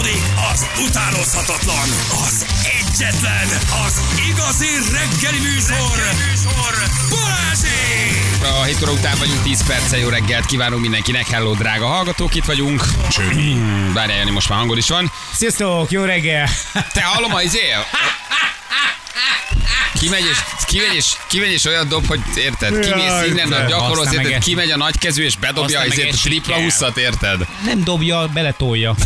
Folytatódik az utánozhatatlan, az egyetlen, az igazi reggeli műsor, reggeli műsor Balázsék! A 7 óra után vagyunk, 10 perce, jó reggelt kívánunk mindenkinek. Hello, drága hallgatók, itt vagyunk. Hmm, Várjál, Jani, most már hangod is van. Sziasztok, jó reggel! Te hallom a izé? Kimegy és, kimegy, és, kimegy és olyan dob, hogy érted? Kimész innen, te. gyakorolsz, érted? meg- Kimegy a nagykezű és bedobja a tripla el. 20 érted? Nem dobja, beletolja.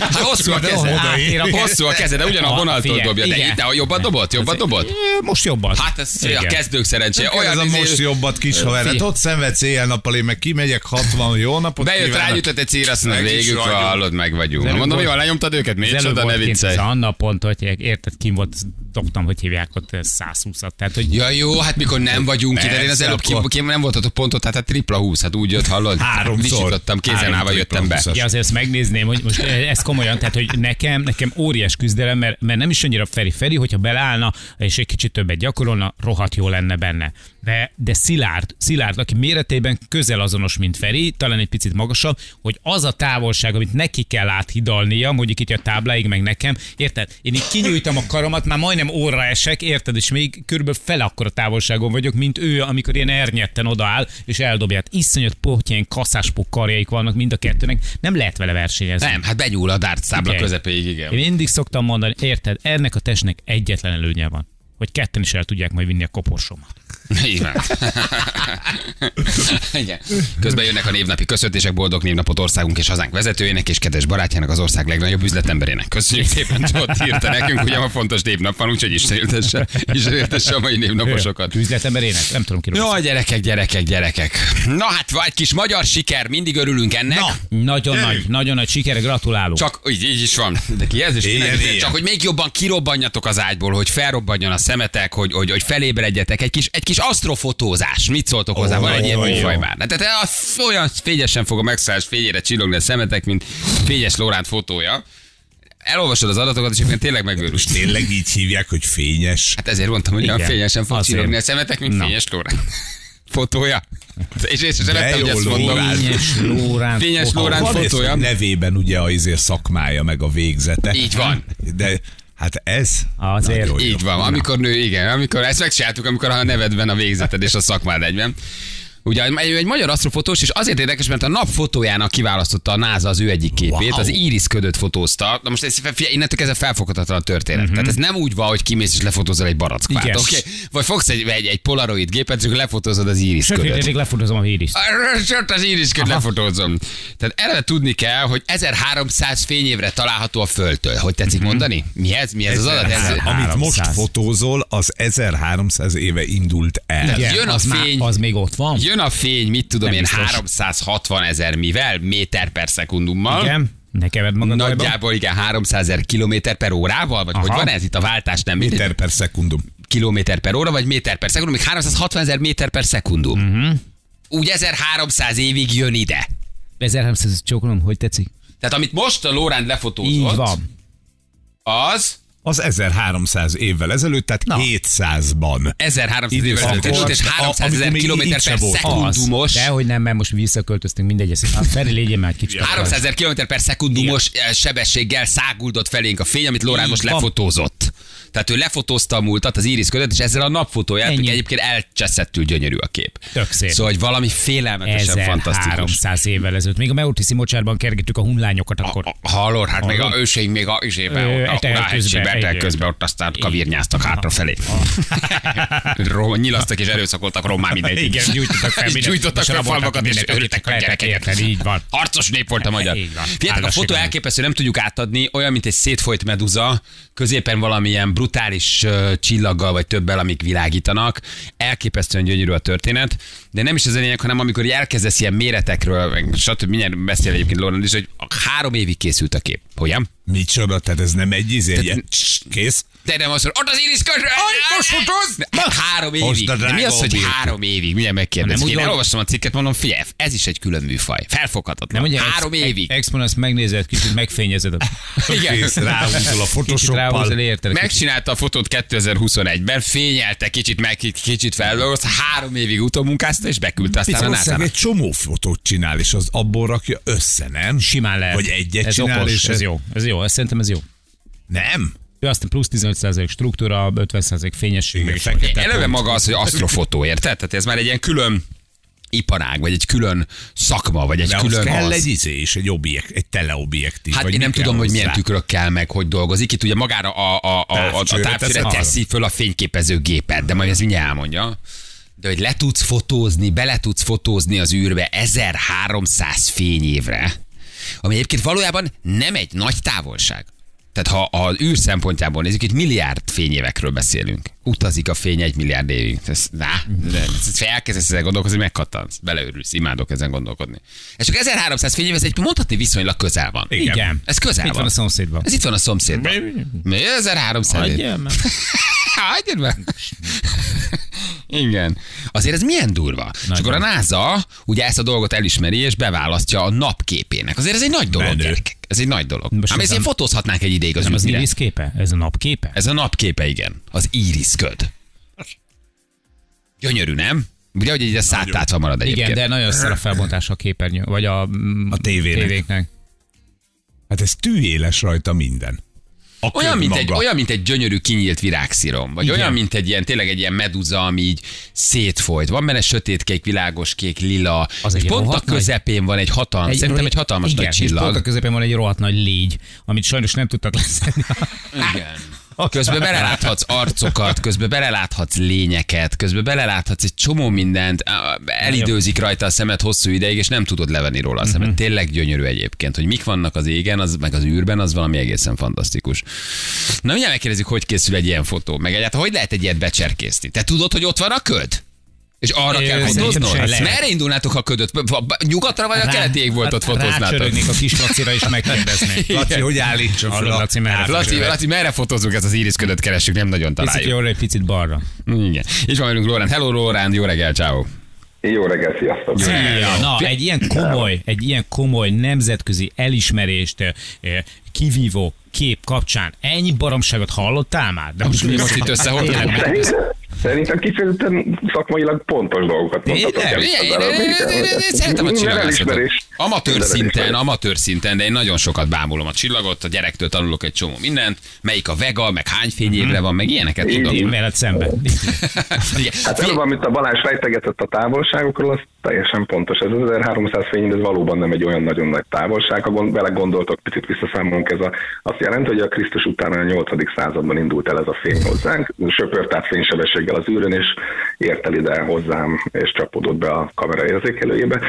Hát hosszú a a- Hosszú a kezed, de ugyan a vonaltól dobja. De, itt, a jobban dobott? Jobban dobott? Most jobban. Hát ez a Igen. kezdők szerencséje. Olyan ez a izé- most jobbat kis haver. Hát ott szenvedsz éjjel-nappal, én meg kimegyek 60, jó napot Bejött rágyújtott egy cír, azt mondja, végük hallod, meg vagyunk. Mondom, volt- jó, lenyomtad őket, előbb csoda, ne viccelj. Anna pont, hogy érted, kim volt, dobtam, hogy hívják ott 120-at. Tehát, hogy Ja jó, hát mikor nem vagyunk ide, én az Persze, előbb akkor- ki, nem voltatok pontot, hát a tripla 20, hát úgy jött, hallod? Háromszor. Visítottam, kézen Három állva tripla jöttem be. 20-as. Ja, azért ezt megnézném, hogy most eh, ez komolyan, tehát hogy nekem, nekem óriás küzdelem, mert, mert nem is annyira Feri-Feri, hogyha belállna, és egy kicsit többet gyakorolna, rohadt jó lenne benne. De, de Szilárd, Szilárd, aki méretében közel azonos, mint Feri, talán egy picit magasabb, hogy az a távolság, amit neki kell áthidalnia, mondjuk itt a tábláig, meg nekem, érted? Én így kinyújtam a karomat, már majdnem óra esek, érted? És még körülbelül fele akkora távolságon vagyok, mint ő, amikor ilyen ernyetten odaáll, és eldobja. Hát iszonyat potyén, kaszáspok karjaik vannak mind a kettőnek, nem lehet vele versenyezni. Nem, hát benyúl a Igen. közepéig, igen. Én mindig szoktam mondani, érted, ennek a testnek egyetlen előnye van, hogy ketten is el tudják majd vinni a koporsomat. Van. Igen. Közben jönnek a névnapi köszöntések, boldog névnapot országunk és hazánk vezetőjének és kedves barátjának, az ország legnagyobb üzletemberének. Köszönjük szépen, Csott írta nekünk, ugye a fontos névnap van, úgyhogy Isten éltesse, Isten éltesse a mai névnaposokat. Üzletemberének? Nem tudom ki. Jó, gyerekek, gyerekek, gyerekek. Na hát, vagy kis magyar siker, mindig örülünk ennek. Na. Nagyon nagy, nagyon nagy sikere, gratulálunk. Csak így, így is van. De ki ez is? Ilyen, ilyen. Csak hogy még jobban kirobbanjatok az ágyból, hogy felrobbanjon a szemetek, hogy, hogy, hogy felébredjetek. Egy kis, egy kis asztrofotózás. Mit szóltok hozzá? Ó, Van egy ilyen műfaj már. Tehát az olyan fényesen fog a megszállás fényére csillogni a szemetek, mint fényes Lóránt fotója. Elolvasod az adatokat, és egyébként tényleg megőrülsz. Tényleg így hívják, hogy fényes. Hát ezért mondtam, hogy olyan fényesen fog Azért. csillogni a szemetek, mint Na. fényes Lóránt. Fotója. És én sem vettem, hogy jó ezt mondom. Lórán. Fényes Lórán. Fényes. Lórán fotója. nevében ugye az izé szakmája, meg a végzete. Így van. De hát ez Azért. nagyon jó. Így van, amikor nő, igen, amikor ezt megcsináltuk, amikor a nevedben a végzeted és a szakmád egyben. Ugye egy, egy magyar asztrofotós, és azért érdekes, mert a nap fotójának kiválasztotta a NASA az ő egyik képét, Wow. az Iris ködöt fotózta. Na most ez, figyelj, innentől kezdve felfoghatatlan a történet. Uh-huh. Tehát ez nem úgy van, hogy kimész és lefotózol egy barackfát. Igen. Okay? Vagy fogsz egy, egy, egy polaroid gépet, és akkor lefotózod az Iris ködöt. eddig lefotozom a híriszt. Sört az írisköt lefotózom. Tehát eleve tudni kell, hogy 1300 fényévre található a Földtől. Hogy tetszik mondani? Mi ez? Mi ez az adat? Ez, 1300. Amit most 300. fotózol, az 1300 éve indult el. Igen. jön a fény. az még ott van. Jön a fény, mit tudom Nem én, biztos. 360 ezer mivel, méter per szekundummal. Igen, ne keverd magad. Nagyjából igen, 300 ezer kilométer per órával, vagy hogy Aha. van ez itt a váltás, nem mindegy. Méter per szekundum. kilométer per óra, vagy méter per szekundum, még 360 ezer méter per szekundum. Uh-huh. Úgy 1300 évig jön ide. 1300 csókolom, hogy tetszik? Tehát amit most a Lóránd lefotózott, Így van. az Az 1300 évvel ezelőtt, tehát Na. 700-ban. 1300 Időszak évvel ezelőtt volt, és a- 300 amikor ezer kilométer per szekundumos. De hogy nem, mert most visszaköltöztünk, mindegy, ezt a Feri légyén már kicsit. 300 ezer km per szekundumos eh, sebességgel száguldott felénk a fény, amit Lorán most lefotózott. Tehát ő lefotózta a múltat, az Iris ködöt, és ezzel a napfotóját, Ennyi. egyébként elcseszettül gyönyörű a kép. Tök szép. Szóval, hogy valami félelmetesen fantasztikus. 1300 évvel ezelőtt. Még a Meurtiszi mocsárban kergettük a hunlányokat akkor. A- Hallod, hát még a Hallod? őseink még a izében, ott a közben, közben ott aztán kavírnyáztak hátrafelé. Nyilasztak és erőszakoltak rommá mindenkit. Igen, gyújtottak fel gyújtottak fel falvakat, és öltek a gyerekeket. így van. Harcos nép volt a magyar. Figyeljetek, a fotó elképesztő, nem tudjuk átadni, olyan, mint egy szétfolyt meduza, középen valamilyen brutális csillaggal vagy többel, amik világítanak. Elképesztően gyönyörű a történet, de nem is ez a lényeg, hanem amikor elkezdesz ilyen méretekről, meg stb. mindjárt beszél egyébként Lorand is, hogy három évig készült a kép. Hogyan? Micsoda, tehát ez nem egy izé, egy kész? De nem azt mondod, ott az Iris könyv! most fotóz! Három évig. De mi az, hogy három évig? Milyen megkérdez? Úgy Én elolvastam a cikket, mondom, figyelj, ez is egy külön műfaj. Felfoghatatlan. Nem ugye, három ex- évig. Exponens megnézed, kicsit megfényezed. A... Igen. Ráhúzol a photoshoppal. érted? Megcsinál csinálta a fotót 2021-ben, fényelte, kicsit meg, kicsit feldolgozta, három évig utómunkázta, és beküldte aztán a Valószínűleg NASA-nak. egy csomó fotót csinál, és az abból rakja össze, nem? Simán lehet. Vagy egyet ez csinál, okos, és ez jó. Ez jó, ez szerintem ez jó. Nem? Ő aztán plusz 15% struktúra, 50% fényesség. Igen, fekete. Eleve maga az, hogy asztrofotó, érted? Tehát ez már egy ilyen külön iparág, vagy egy külön szakma, vagy egy De külön kell az. egy izé és egy objekt, egy teleobjektív. Hát vagy én nem kell tudom, hogy milyen hozzá? tükörökkel meg hogy dolgozik. Itt ugye magára a, a, a, a, a Távcsőre teszi föl a fényképező gépet, de majd ez mindjárt elmondja. De hogy le tudsz fotózni, bele tudsz fotózni az űrbe 1300 fényévre, ami egyébként valójában nem egy nagy távolság. Tehát ha az űr szempontjából nézzük, itt milliárd fényévekről beszélünk. Utazik a fény egy milliárd évig. Ez, na, ez elkezdesz ezen gondolkozni, megkattansz. Beleörülsz, imádok ezen gondolkodni. Ez csak 1300 fényév, ez egy mondhatni viszonylag közel van. Igen. Igen. Ez közel Itt van. van a szomszédban. Ez itt van a szomszédban. Mi? 1300 év. Adjál már. Hagyjad meg. Igen. Azért ez milyen durva. És akkor a NASA ugye ezt a dolgot elismeri, és beválasztja a napképének. Azért ez egy nagy dolog, Menő. gyerekek. Ez egy nagy dolog. Most Ám ez ezért fotózhatnánk egy ideig az Nem az űrmire. iris képe? Ez a napképe? Ez a napképe, igen. Az íriszköd. Gyönyörű, nem? Ugye, hogy így a száttátva marad egyébként. Igen, de nagyon szar a felbontás a képernyő, vagy a, mm, A tévének. tévéknek. Hát ez tűéles rajta minden. A Olyan mint, maga. egy, olyan, mint egy gyönyörű kinyílt virágszírom, vagy Igen. olyan, mint egy ilyen, tényleg egy ilyen meduza, ami így szétfolyt. Van benne sötétkék, világos kék, lila, Az és egy pont a rohadt nagy- közepén van egy hatalmas, szerintem egy hatalmas igen, nagy és pont csillag. a közepén van egy rohadt nagy légy, amit sajnos nem tudtak leszedni. Igen. Közben beleláthatsz arcokat, közben beleláthatsz lényeket, közben beleláthatsz egy csomó mindent, elidőzik rajta a szemed hosszú ideig, és nem tudod levenni róla a Mhm. szemed. Tényleg gyönyörű egyébként, hogy mik vannak az égen, az, meg az űrben, az valami egészen fantasztikus. Na mindjárt megkérdezzük, hogy készül egy ilyen fotó, meg egyáltalán hogy lehet egy ilyet becserkészni. Te tudod, hogy ott van a köd? És arra kell fotóznod? Merre indulnátok a ködöt? Nyugatra vagy a keleti égboltot fotóznátok? Rácsörögnék a kis Lacira is megkérdeznék. Laci, hogy állítsa fel. Laci, merre Laci? Laci, merre fotózunk ezt az íriszködöt keresünk, nem nagyon Picit találjuk. jobbra, egy picit balra. Igen. És van velünk Lórán. Hello Lórán, jó reggel, ciao. Jó reggel, sziasztok! Na, egy ilyen komoly, egy ilyen komoly nemzetközi elismerést eh, kivívó kép kapcsán ennyi baromságot hallottál már? De Most mi most itt összehoztuk? Szerintem, szerintem kifejezetten szakmailag pontos dolgokat mondhatok. Tényleg? el. Igen, én- én- én- én- én Szeretem a csillagászatot. Amatőr szinten, amatőr szinten, de én nagyon sokat bámulom a csillagot, a gyerektől tanulok egy csomó mindent, melyik a vega, meg hány fényévre van, meg ilyeneket tudom. Én veled szemben. Hát előbb, amit a Balázs fejtegetett a távolságokról, az teljesen pontos. Ez az 1300 fény, ez valóban nem egy olyan nagyon nagy távolság. Ha gond, vele gondoltok, picit visszaszámolunk, ez a, azt jelenti, hogy a Krisztus után a 8. században indult el ez a fény hozzánk. Söpört át fénysebességgel az űrön, és ért el ide hozzám, és csapódott be a kamera érzékelőjébe.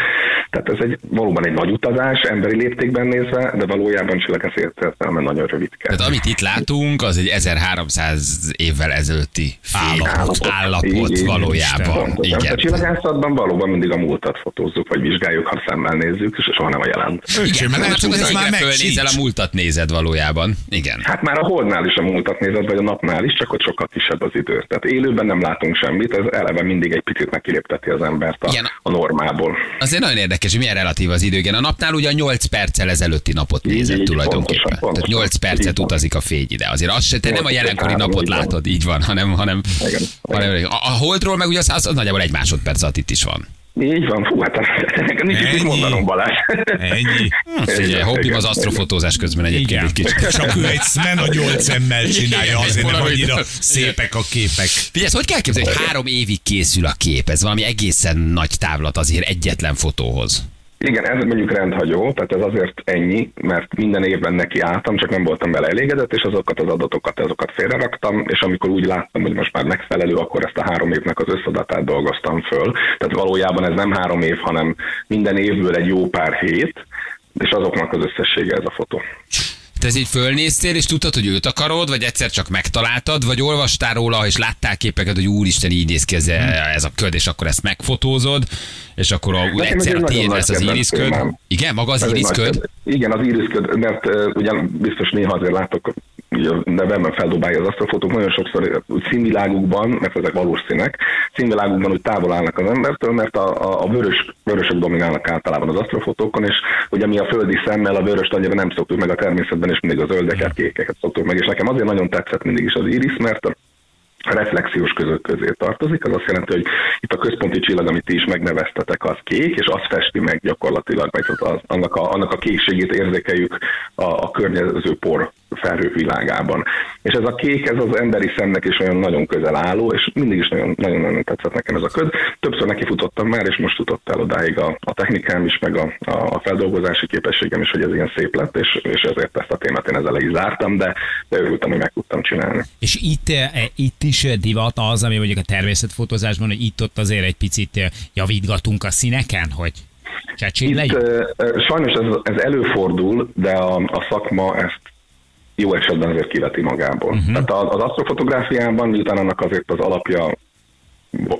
Tehát ez egy valóban egy nagy utazás, emberi léptékben nézve, de valójában csillagász értelme nagyon rövidke. Tehát amit itt látunk, az egy 1300 évvel ezelőtti Állapot. állapot Így, így. valójában. A Igen. csillagászatban valóban mindig a múltat fotózzuk, vagy vizsgáljuk, ha szemmel nézzük, és soha nem a jelent. Igen, mert tudod, ez már égre meg fölnézel, a múltat nézed valójában. Igen. Hát már a holdnál is a múltat nézed, vagy a napnál is, csak ott sokkal kisebb az idő. Tehát élőben nem látunk semmit, ez eleve mindig egy picit megkilépteti az embert a, Igen. a normából. Azért nagyon érdekes, hogy milyen relatív az idő. Igen, a napnál ugye a 8 perccel ezelőtti napot így, tulajdonképpen. pontosan, pontosan. Tehát 8 percet Így utazik a fény ide. Azért az se, te nem a 8 jelenkori napot így látod, így van, hanem, hanem, Igen, hanem a, a holdról meg ugye az, az, az nagyjából egy másodperc alatt itt is van. Így van, fú, hát nekem nincs Ennyi? mit mondanom, Balázs. Ennyi. Figyelj, Igen, hobbim az asztrofotózás közben egyébként Igen. egy kicsit. Csak ő egy szmen a nyolc szemmel csinálja, Igen, azért nem annyira Igen. szépek a képek. Figyelj, ezt hogy kell képzelni, hogy három évig készül a kép? Ez valami egészen nagy távlat azért egyetlen fotóhoz. Igen, ez mondjuk rendhagyó, tehát ez azért ennyi, mert minden évben neki álltam, csak nem voltam vele elégedett, és azokat az adatokat, azokat félreraktam, és amikor úgy láttam, hogy most már megfelelő, akkor ezt a három évnek az összadatát dolgoztam föl. Tehát valójában ez nem három év, hanem minden évből egy jó pár hét, és azoknak az összessége ez a fotó. Te ez így fölnéztél, és tudtad, hogy őt akarod, vagy egyszer csak megtaláltad, vagy olvastál róla, és láttál képeket, hogy úristen, így néz ki ez, ez a köd, és akkor ezt megfotózod, és akkor a, ez egyszer egy a tiéd lesz az íriszköd. Igen, maga az íriszköd? Igen, az íriszköd, mert uh, ugyan biztos néha azért látok így a webben feldobálja az asztrofotók, nagyon sokszor színvilágukban, mert ezek valós színek, színvilágukban úgy távol állnak az embertől, mert a, a, a vörös, vörösök dominálnak általában az asztrofotókon, és ugye mi a földi szemmel a vöröst annyira nem szoktuk meg a természetben, és mindig a zöldeket, kékeket szoktuk meg, és nekem azért nagyon tetszett mindig is az iris, mert a reflexiós között közé tartozik, az azt jelenti, hogy itt a központi csillag, amit ti is megneveztetek, az kék, és az festi meg gyakorlatilag, vagy az, annak, a, annak a kékségét érzékeljük a, a környező por felhő világában. És ez a kék, ez az emberi szemnek is olyan nagyon közel álló, és mindig is nagyon, nagyon, nagyon tetszett nekem ez a köd. Többször neki futottam már, és most futott el odáig a, a technikám is, meg a, a, feldolgozási képességem is, hogy ez ilyen szép lett, és, és ezért ezt a témát én ezzel is zártam, de, de örültem, hogy meg tudtam csinálni. És itt, e, itt is divat az, ami mondjuk a természetfotózásban, hogy itt-ott azért egy picit javítgatunk a színeken, hogy Itt, uh, sajnos ez, ez előfordul, de a, a szakma ezt jó esetben azért kiveti magából. Uh-huh. Tehát az asztrofotográfiában, miután annak azért az alapja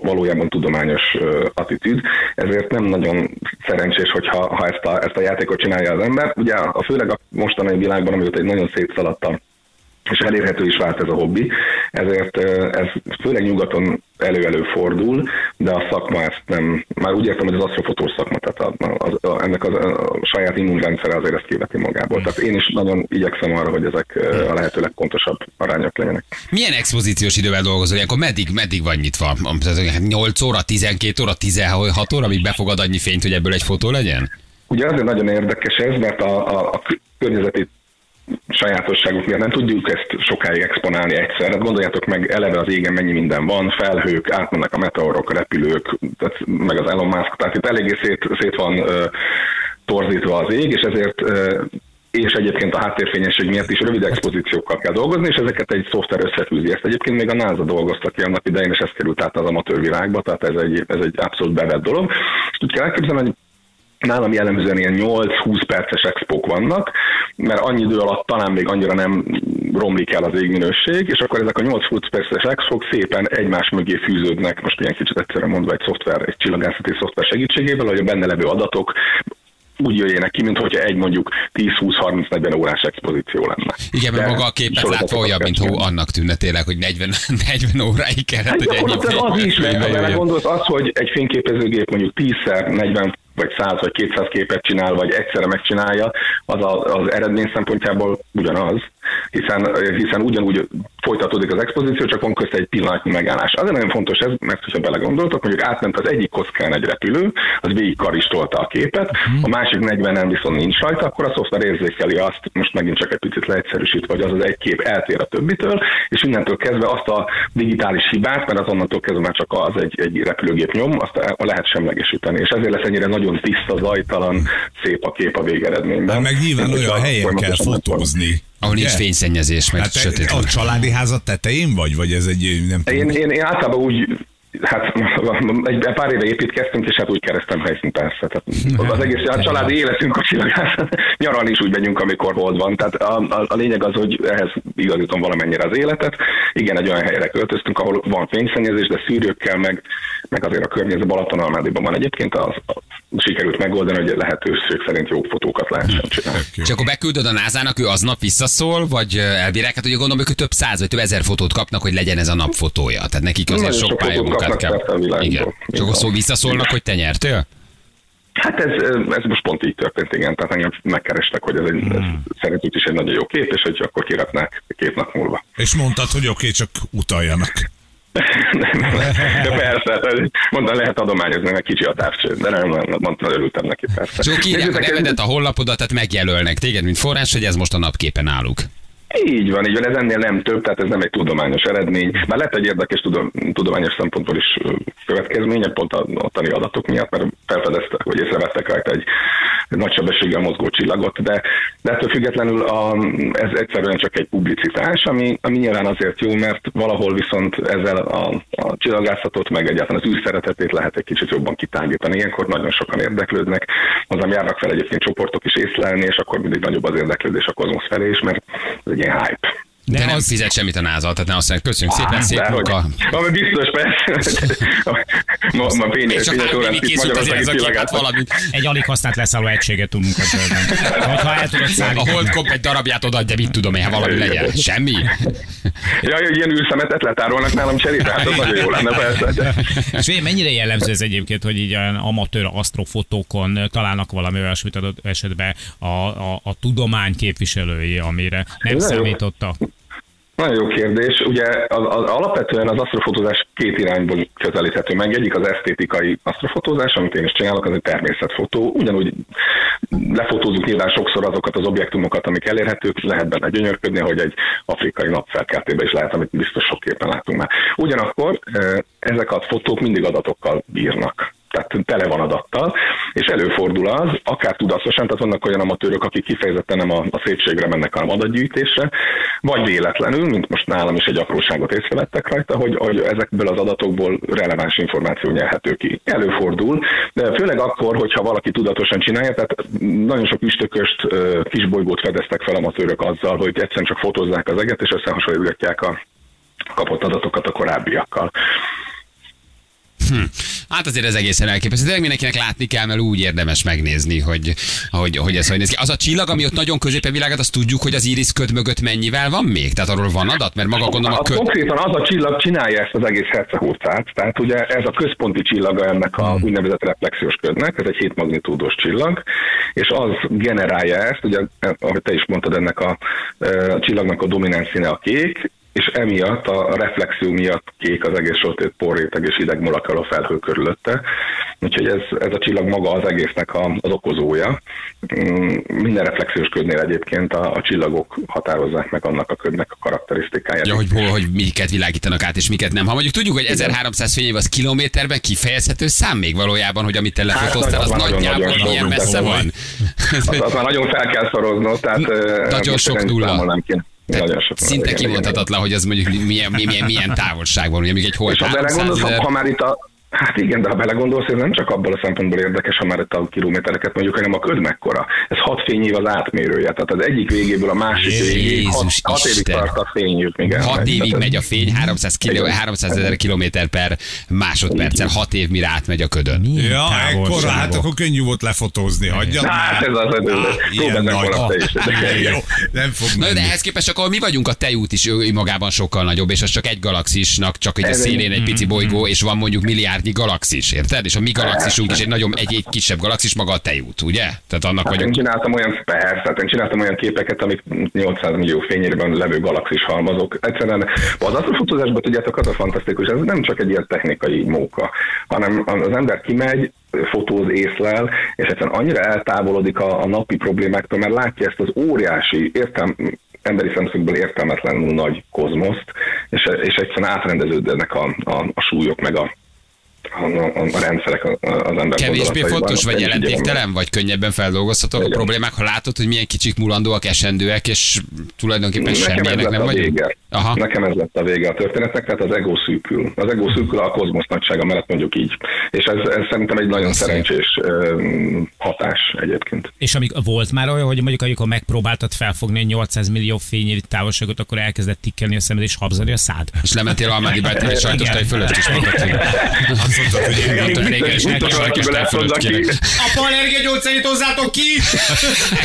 valójában tudományos uh, attitűd, ezért nem nagyon szerencsés, hogyha ha ezt, a, ezt a játékot csinálja az ember. Ugye a, főleg a mostani világban, amióta egy nagyon szétszaladt és elérhető is vált ez a hobbi, ezért ez főleg nyugaton elő-elő fordul, de a szakma ezt nem, már úgy értem, hogy az asztrofotós szakma, tehát a, a, a, ennek a, a saját immunrendszere azért ezt kiveti magából. Tehát én is nagyon igyekszem arra, hogy ezek a lehető legpontosabb arányok legyenek. Milyen expozíciós idővel dolgozol? Akkor meddig, meddig van nyitva? 8 óra, 12 óra, 16 óra, amíg befogad annyi fényt, hogy ebből egy fotó legyen? Ugye azért nagyon érdekes ez, mert a, a, a környezeti sajátosságuk miatt nem tudjuk ezt sokáig exponálni egyszer. Hát gondoljátok meg, eleve az égen mennyi minden van, felhők, átmennek a meteorok, a repülők, tehát meg az Elon Musk, tehát itt eléggé szét, szét van uh, torzítva az ég, és ezért uh, és egyébként a háttérfényesség miatt is rövid expozíciókkal kell dolgozni, és ezeket egy szoftver összefűzi. Ezt egyébként még a NASA dolgoztak ki annak idején, és ez került át az amatőr világba, tehát ez egy, ez egy abszolút bevett dolog. És úgy kell elképzelni, hogy Nálam jellemzően ilyen 8-20 perces expók vannak, mert annyi idő alatt talán még annyira nem romlik el az égminőség, és akkor ezek a 8-20 perces expók szépen egymás mögé fűződnek, most ilyen kicsit egyszerre mondva egy szoftver, egy csillagászati szoftver segítségével, hogy a benne levő adatok úgy jöjjenek ki, mint hogyha egy mondjuk 10-20-30-40 órás expozíció lenne. Igen, mert maga a képet látva olyan, mint hó annak tűnne tényleg, hogy 40, 40 óráig kellett, hát hogy ennyi az is, mert ha gondolsz, az, hogy egy fényképezőgép mondjuk 10-40 vagy 100 vagy 200 képet csinál, vagy egyszerre megcsinálja, az a, az eredmény szempontjából ugyanaz, hiszen, hiszen ugyanúgy folytatódik az expozíció, csak van közt egy pillanatnyi megállás. Azért nagyon fontos ez, mert hogyha belegondoltok, mondjuk átment az egyik kockán egy repülő, az végig karistolta a képet, uh-huh. a másik 40-en viszont nincs rajta, akkor a szoftver érzékeli azt, most megint csak egy picit leegyszerűsítve, hogy az az egy kép eltér a többitől, és innentől kezdve azt a digitális hibát, mert azonnantól kezdve már csak az egy, egy repülőgép nyom, azt lehet semlegesíteni. És ezért lesz ennyire nagyon tiszta, zajtalan, szép a kép a végeredményben. Hát meg nyilván olyan helyen kell fotózni. Ahol nincs fényszennyezés, meg hát sötét. A családi házat tetején vagy? Vagy ez egy, nem tudom. Én, én, én általában úgy Hát egy pár éve építkeztünk, és hát úgy keresztem helyszínt persze. Tehát az egész a családi életünk a csillagászat. Nyaralni is úgy megyünk, amikor hold van. Tehát a, a, a, lényeg az, hogy ehhez igazítom valamennyire az életet. Igen, egy olyan helyre költöztünk, ahol van fényszennyezés, de szűrőkkel, meg, meg azért a környezet Balatonalmádiban van egyébként, az, az sikerült megoldani, hogy lehetőség szerint jó fotókat lehessen csinálni. És akkor beküldöd a názának, ő aznap visszaszól, vagy elbírják? Hát ugye gondolom, hogy több száz vagy több ezer fotót kapnak, hogy legyen ez a nap fotója. Tehát nekik azért sok, sok pályamunkát kell. Igen. Csak akkor szó visszaszólnak, igen. hogy te nyertél? Hát ez, ez most pont így történt, igen. Tehát engem megkerestek, hogy ez, egy, hmm. ez szerintük is egy nagyon jó kép, és hogy akkor kiraknák két nap múlva. És mondtad, hogy oké, okay, csak utaljanak. de persze, mondta, lehet adományozni, meg kicsi a távcső, de nem, mondtam, örültem neki persze. Csak írják a nevedet, a honlapodat, tehát megjelölnek téged, mint forrás, hogy ez most a napképen álluk. Így van, így van, ez ennél nem több, tehát ez nem egy tudományos eredmény. Már lett egy érdekes tudom, tudományos szempontból is következménye, pont a ottani adatok miatt, mert felfedeztek, vagy észrevettek rajta egy nagy sebességgel mozgó csillagot, de, de ettől függetlenül a, ez egyszerűen csak egy publicitás, ami, ami nyilván azért jó, mert valahol viszont ezzel a, a csillagászatot, meg egyáltalán az űrszeretetét lehet egy kicsit jobban kitágítani. Ilyenkor nagyon sokan érdeklődnek, hozzám járnak fel egyébként csoportok is észlelni, és akkor mindig nagyobb az érdeklődés a kozmosz felé is, mert ez egy ilyen hype. De, De nem az- fizet semmit a NASA, tehát nem azt mondja, köszönjük szépen, szép Dehogy. munka. Ami biztos, persze. ma, ma fényes akkor órán készült azért ez a Magyarországi kép, csillagát. valamit. Egy alig használt leszálló egységet tudunk a földön. Hogyha el tudod A szállítani. holdkop egy darabját odaadja, mit tudom én, ha valami legyen. Semmi? Ja, hogy ilyen űrszemetet letárolnak nálam cserébe, hát az nagyon jó lenne, persze. De... És figyelj, mennyire jellemző ez egyébként, hogy így olyan amatőr asztrofotókon találnak valami olyasmit adott esetben a, a, a tudomány képviselői, amire nem számítottak. Nagyon jó kérdés. Ugye az, az, alapvetően az asztrofotózás két irányból közelíthető meg. Egyik az esztétikai asztrofotózás, amit én is csinálok, az egy természetfotó. Ugyanúgy lefotózunk nyilván sokszor azokat az objektumokat, amik elérhetők, lehet benne gyönyörködni, hogy egy afrikai napfelkeltében is lehet, amit biztos sok képen látunk már. Ugyanakkor eh, ezek a fotók mindig adatokkal bírnak tehát tele van adattal, és előfordul az, akár tudatosan, tehát vannak olyan amatőrök, akik kifejezetten nem a, a szépségre mennek, hanem adatgyűjtésre, vagy véletlenül, mint most nálam is egy apróságot észrevettek rajta, hogy, hogy ezekből az adatokból releváns információ nyerhető ki. Előfordul, de főleg akkor, hogyha valaki tudatosan csinálja, tehát nagyon sok üstököst, kisbolygót fedeztek fel amatőrök azzal, hogy egyszerűen csak fotózzák az eget, és összehasonlítják a kapott adatokat a korábbiakkal. Hát azért ez egészen elképesztő. De mindenkinek látni kell, mert úgy érdemes megnézni, hogy, hogy, hogy ez hogy néz ki. Az a csillag, ami ott nagyon középen világát, azt tudjuk, hogy az Iris köd mögött mennyivel van még? Tehát arról van adat? Mert maga gondolom a Hát köd... konkrétan az a csillag csinálja ezt az egész hercehurcát, tehát ugye ez a központi csillaga ennek a Hmm. úgynevezett reflexiós ködnek, ez egy 7 magnitúdos csillag, és az generálja ezt, ugye, ahogy te is mondtad, ennek a, a csillagnak a domináns színe a kék, és emiatt a reflexió miatt kék az egés sötét porréteg és hideg molekula felhő körülötte. Úgyhogy ez, ez a csillag maga az egésznek a, az okozója. Mm, Minden reflexiós ködnél egyébként a, a csillagok határozzák meg annak a ködnek a karakterisztikáját. Ja, hogy, hol, hogy miket világítanak át, és miket nem. Ha mondjuk tudjuk, hogy 1300 fényév az kilométerben kifejezhető szám még valójában, hogy amit te lefotóztál, az Hát, az nagyjából sok, messze tehát van. Az, az már nagyon fel kell szoroznod, tehát Nagyon sok nulla. számolnám ki. Nagyon sok Szinte kimondhatatlan, hogy az mondjuk milyen, milyen, milyen távolságban, ugye még egy hold És ha 300 belegondolsz, ha már itt a Hát igen, de ha belegondolsz, ez nem csak abból a szempontból érdekes, ha már itt a kilométereket mondjuk, hanem a köd mekkora. Ez 6 fényév az átmérője, tehát az egyik végéből a másik Jézus végéig 6 évig Isten. tart a fényük. Igen, 6 évig Tehát megy a fény, 300, kiló, 300 ezer kilométer per másodperccel, 6 év mire átmegy a ködön. Milyen Ja, ekkora, hát akkor könnyű volt lefotózni. Hagyjad Hát ez az, ez az. Nem fog Na, de ehhez képest akkor mi vagyunk, a tejút is ő magában sokkal nagyobb, és az csak egy galaxisnak, csak egy a szélén egy pici bolygó, és van mondjuk milliárdnyi galaxis, érted? És a mi galaxisunk is egy nagyon egy, egy kisebb galaxis, maga a tejút, ugye? Tehát annak Hát én vagyunk. csináltam olyan, persze, hát én csináltam olyan képeket, amik 800 millió fényében levő galaxis halmazok. Egyszerűen az asztrofotózásban tudjátok, az a fantasztikus, ez nem csak egy ilyen technikai móka, hanem az ember kimegy, fotóz, észlel, és egyszerűen annyira eltávolodik a, a napi problémáktól, mert látja ezt az óriási, értelm, emberi szemszögből értelmetlenül nagy kozmoszt, és, és egyszerűen átrendeződnek a, a, a súlyok, meg a, a, a, a rendszerek az ember Kevésbé fontos, vagy jelentéktelen, vagy könnyebben feldolgozhatók a problémák, ha látod, hogy milyen kicsik mulandóak, esendőek, és tulajdonképpen Nekem semmilyenek nem a vagyunk? Aha. Nekem ez lett a vége a történetnek, tehát az ego szűkül. Az ego szűkül a kozmosz nagysága mellett mondjuk így. És ez, ez szerintem egy nagyon Szép. szerencsés hatás egyébként. És amik volt már olyan, hogy mondjuk amikor megpróbáltad felfogni a 800 millió fényévi távolságot, akkor elkezdett tikkelni a szemed és habzani a szád. És lementél Almádi Bájtól, és sajtos tej fölött is. Azt mondtad, hogy Mondtad régen, és nekem valaki kérek. ki. Apa, energiagyógyszerét hozzátok ki!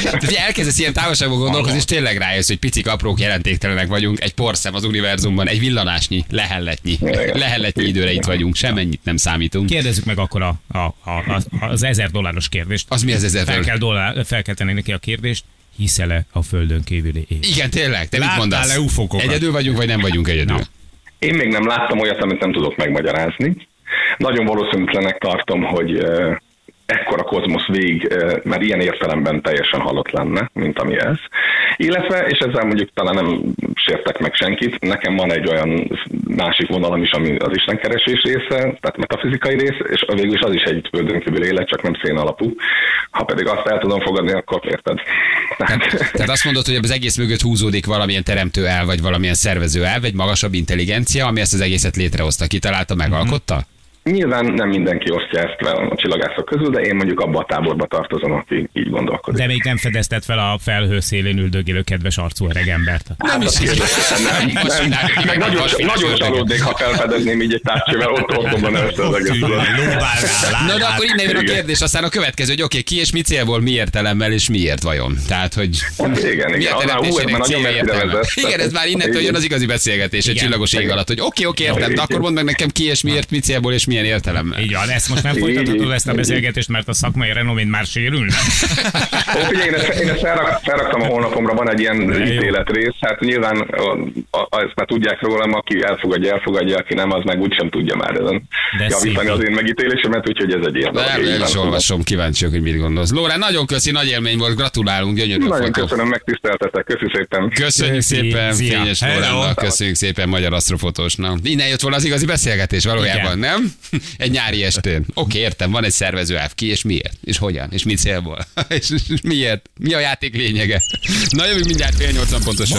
Tehát, hogy elkezdesz ilyen távolságban gondolkozni, és tényleg rájössz, hogy picik, aprók, jelentéktelenek vagyunk, egy porszem az univerzumban, egy villanásnyi, lehelletnyi, lehelletnyi időre itt vagyunk, semennyit nem számítunk. Kérdezzük meg akkor a, a, a, az, ezer dolláros kérdést. Az mi az ezer fel kell, dollár, fel kell tenni neki a kérdést, hiszel-e a földön kívüli élet? Igen, tényleg, te mit mondasz? ufokokat? Egyedül vagyunk, vagy nem vagyunk egyedül? Én még nem láttam olyat, amit nem tudok megmagyarázni. Nagyon valószínűtlenek tartom, hogy ekkora kozmosz végig, ö, mert ilyen értelemben teljesen halott lenne, mint ami ez. Illetve, és ezzel mondjuk talán nem sértek meg senkit, nekem van egy olyan másik vonalam is, ami az istenkeresés része, tehát metafizikai rész, és végül is az is egy földön kívül élet, csak nem szén alapú. Ha pedig azt el tudom fogadni, akkor érted. Tehát, Tehát azt mondod, hogy az egész mögött húzódik valamilyen teremtő el, vagy valamilyen szervező el, egy magasabb intelligencia, ami ezt az egészet létrehozta, kitalálta, megalkotta? Nyilván nem mindenki osztja ezt velem a csillagászok közül, de én mondjuk abba a táborba tartozom, aki így gondolkodik. De még nem fedezted fel a felhő szélén üldögélő kedves arcú öregembert. Nem is nem, nem, nem. Meg nagyon, nagyon csalódnék, ha felfedezném így egy tárcsővel, ott otthonban először az egész. Na de akkor innen jön a kérdés, aztán a következő, hogy oké, ki és mi célból, mi értelemmel és miért vajon? Tehát, hogy Hát igen, mi igen. a teremtésének célja értelme? Igen, ez már innentől jön az igazi beszélgetés, egy csillagos ég alatt, hogy oké, oké, értem, de akkor mondd meg nekem ki és miért, mi célból és milyen értelemmel. Így van, ezt most nem folytathatod ezt a beszélgetést, mert a szakmai renomén már sérülne. Ó, figyelj, én ezt, én ezt felrak, felraktam a honlapomra, van egy ilyen ítéletrész, hát nyilván a, a, ezt már tudják rólam, aki elfogadja, elfogadja, aki nem, az meg úgysem tudja már ezen De javítani szép. az én megítélésemet, úgyhogy ez egy ilyen dolog. Én is nem olvasom, kíváncsiak, hogy mit gondolsz. Lórán, nagyon köszi, nagy élmény volt, gratulálunk, gyönyörű Nagyon fotó. köszönöm, megtiszteltetek, köszi szépen. Köszönjük Köszi. szépen Szia. Fényes Hello. Lóránnak, köszönjük szépen Magyar Asztrofotósnak. Innen jött volna az igazi beszélgetés valójában, Igen. nem? Egy nyári estén. Oké, értem, van egy szervező elv. Ki és miért? És hogyan? És mi célból? és, és miért? Mi a játék lényege? Na jövünk mindjárt fél nyolcan pontosan.